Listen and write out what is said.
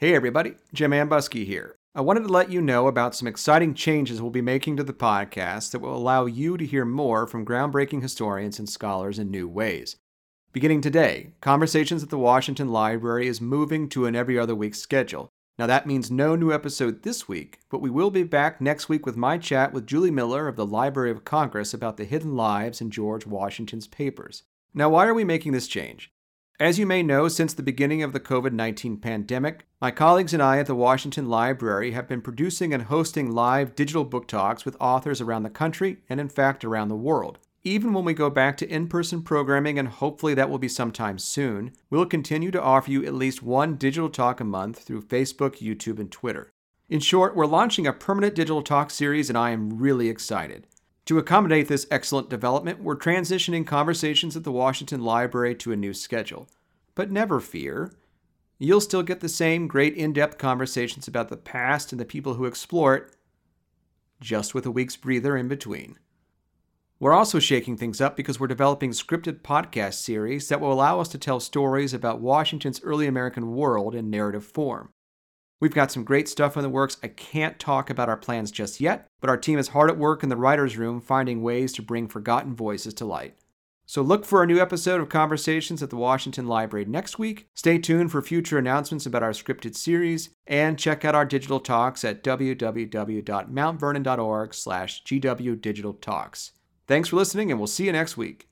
Hey everybody, Jim Ambuske here. I wanted to let you know about some exciting changes we'll be making to the podcast that will allow you to hear more from groundbreaking historians and scholars in new ways. Beginning today, Conversations at the Washington Library is moving to an every other week schedule. Now, that means no new episode this week, but we will be back next week with my chat with Julie Miller of the Library of Congress about the hidden lives in George Washington's papers. Now, why are we making this change? As you may know, since the beginning of the COVID 19 pandemic, my colleagues and I at the Washington Library have been producing and hosting live digital book talks with authors around the country and, in fact, around the world. Even when we go back to in person programming, and hopefully that will be sometime soon, we'll continue to offer you at least one digital talk a month through Facebook, YouTube, and Twitter. In short, we're launching a permanent digital talk series, and I am really excited. To accommodate this excellent development, we're transitioning conversations at the Washington Library to a new schedule. But never fear. You'll still get the same great in depth conversations about the past and the people who explore it, just with a week's breather in between. We're also shaking things up because we're developing scripted podcast series that will allow us to tell stories about Washington's early American world in narrative form. We've got some great stuff in the works. I can't talk about our plans just yet, but our team is hard at work in the writer's room finding ways to bring forgotten voices to light. So look for a new episode of Conversations at the Washington Library next week. Stay tuned for future announcements about our scripted series, and check out our digital talks at www.mountvernon.org slash gwdigitaltalks. Thanks for listening, and we'll see you next week.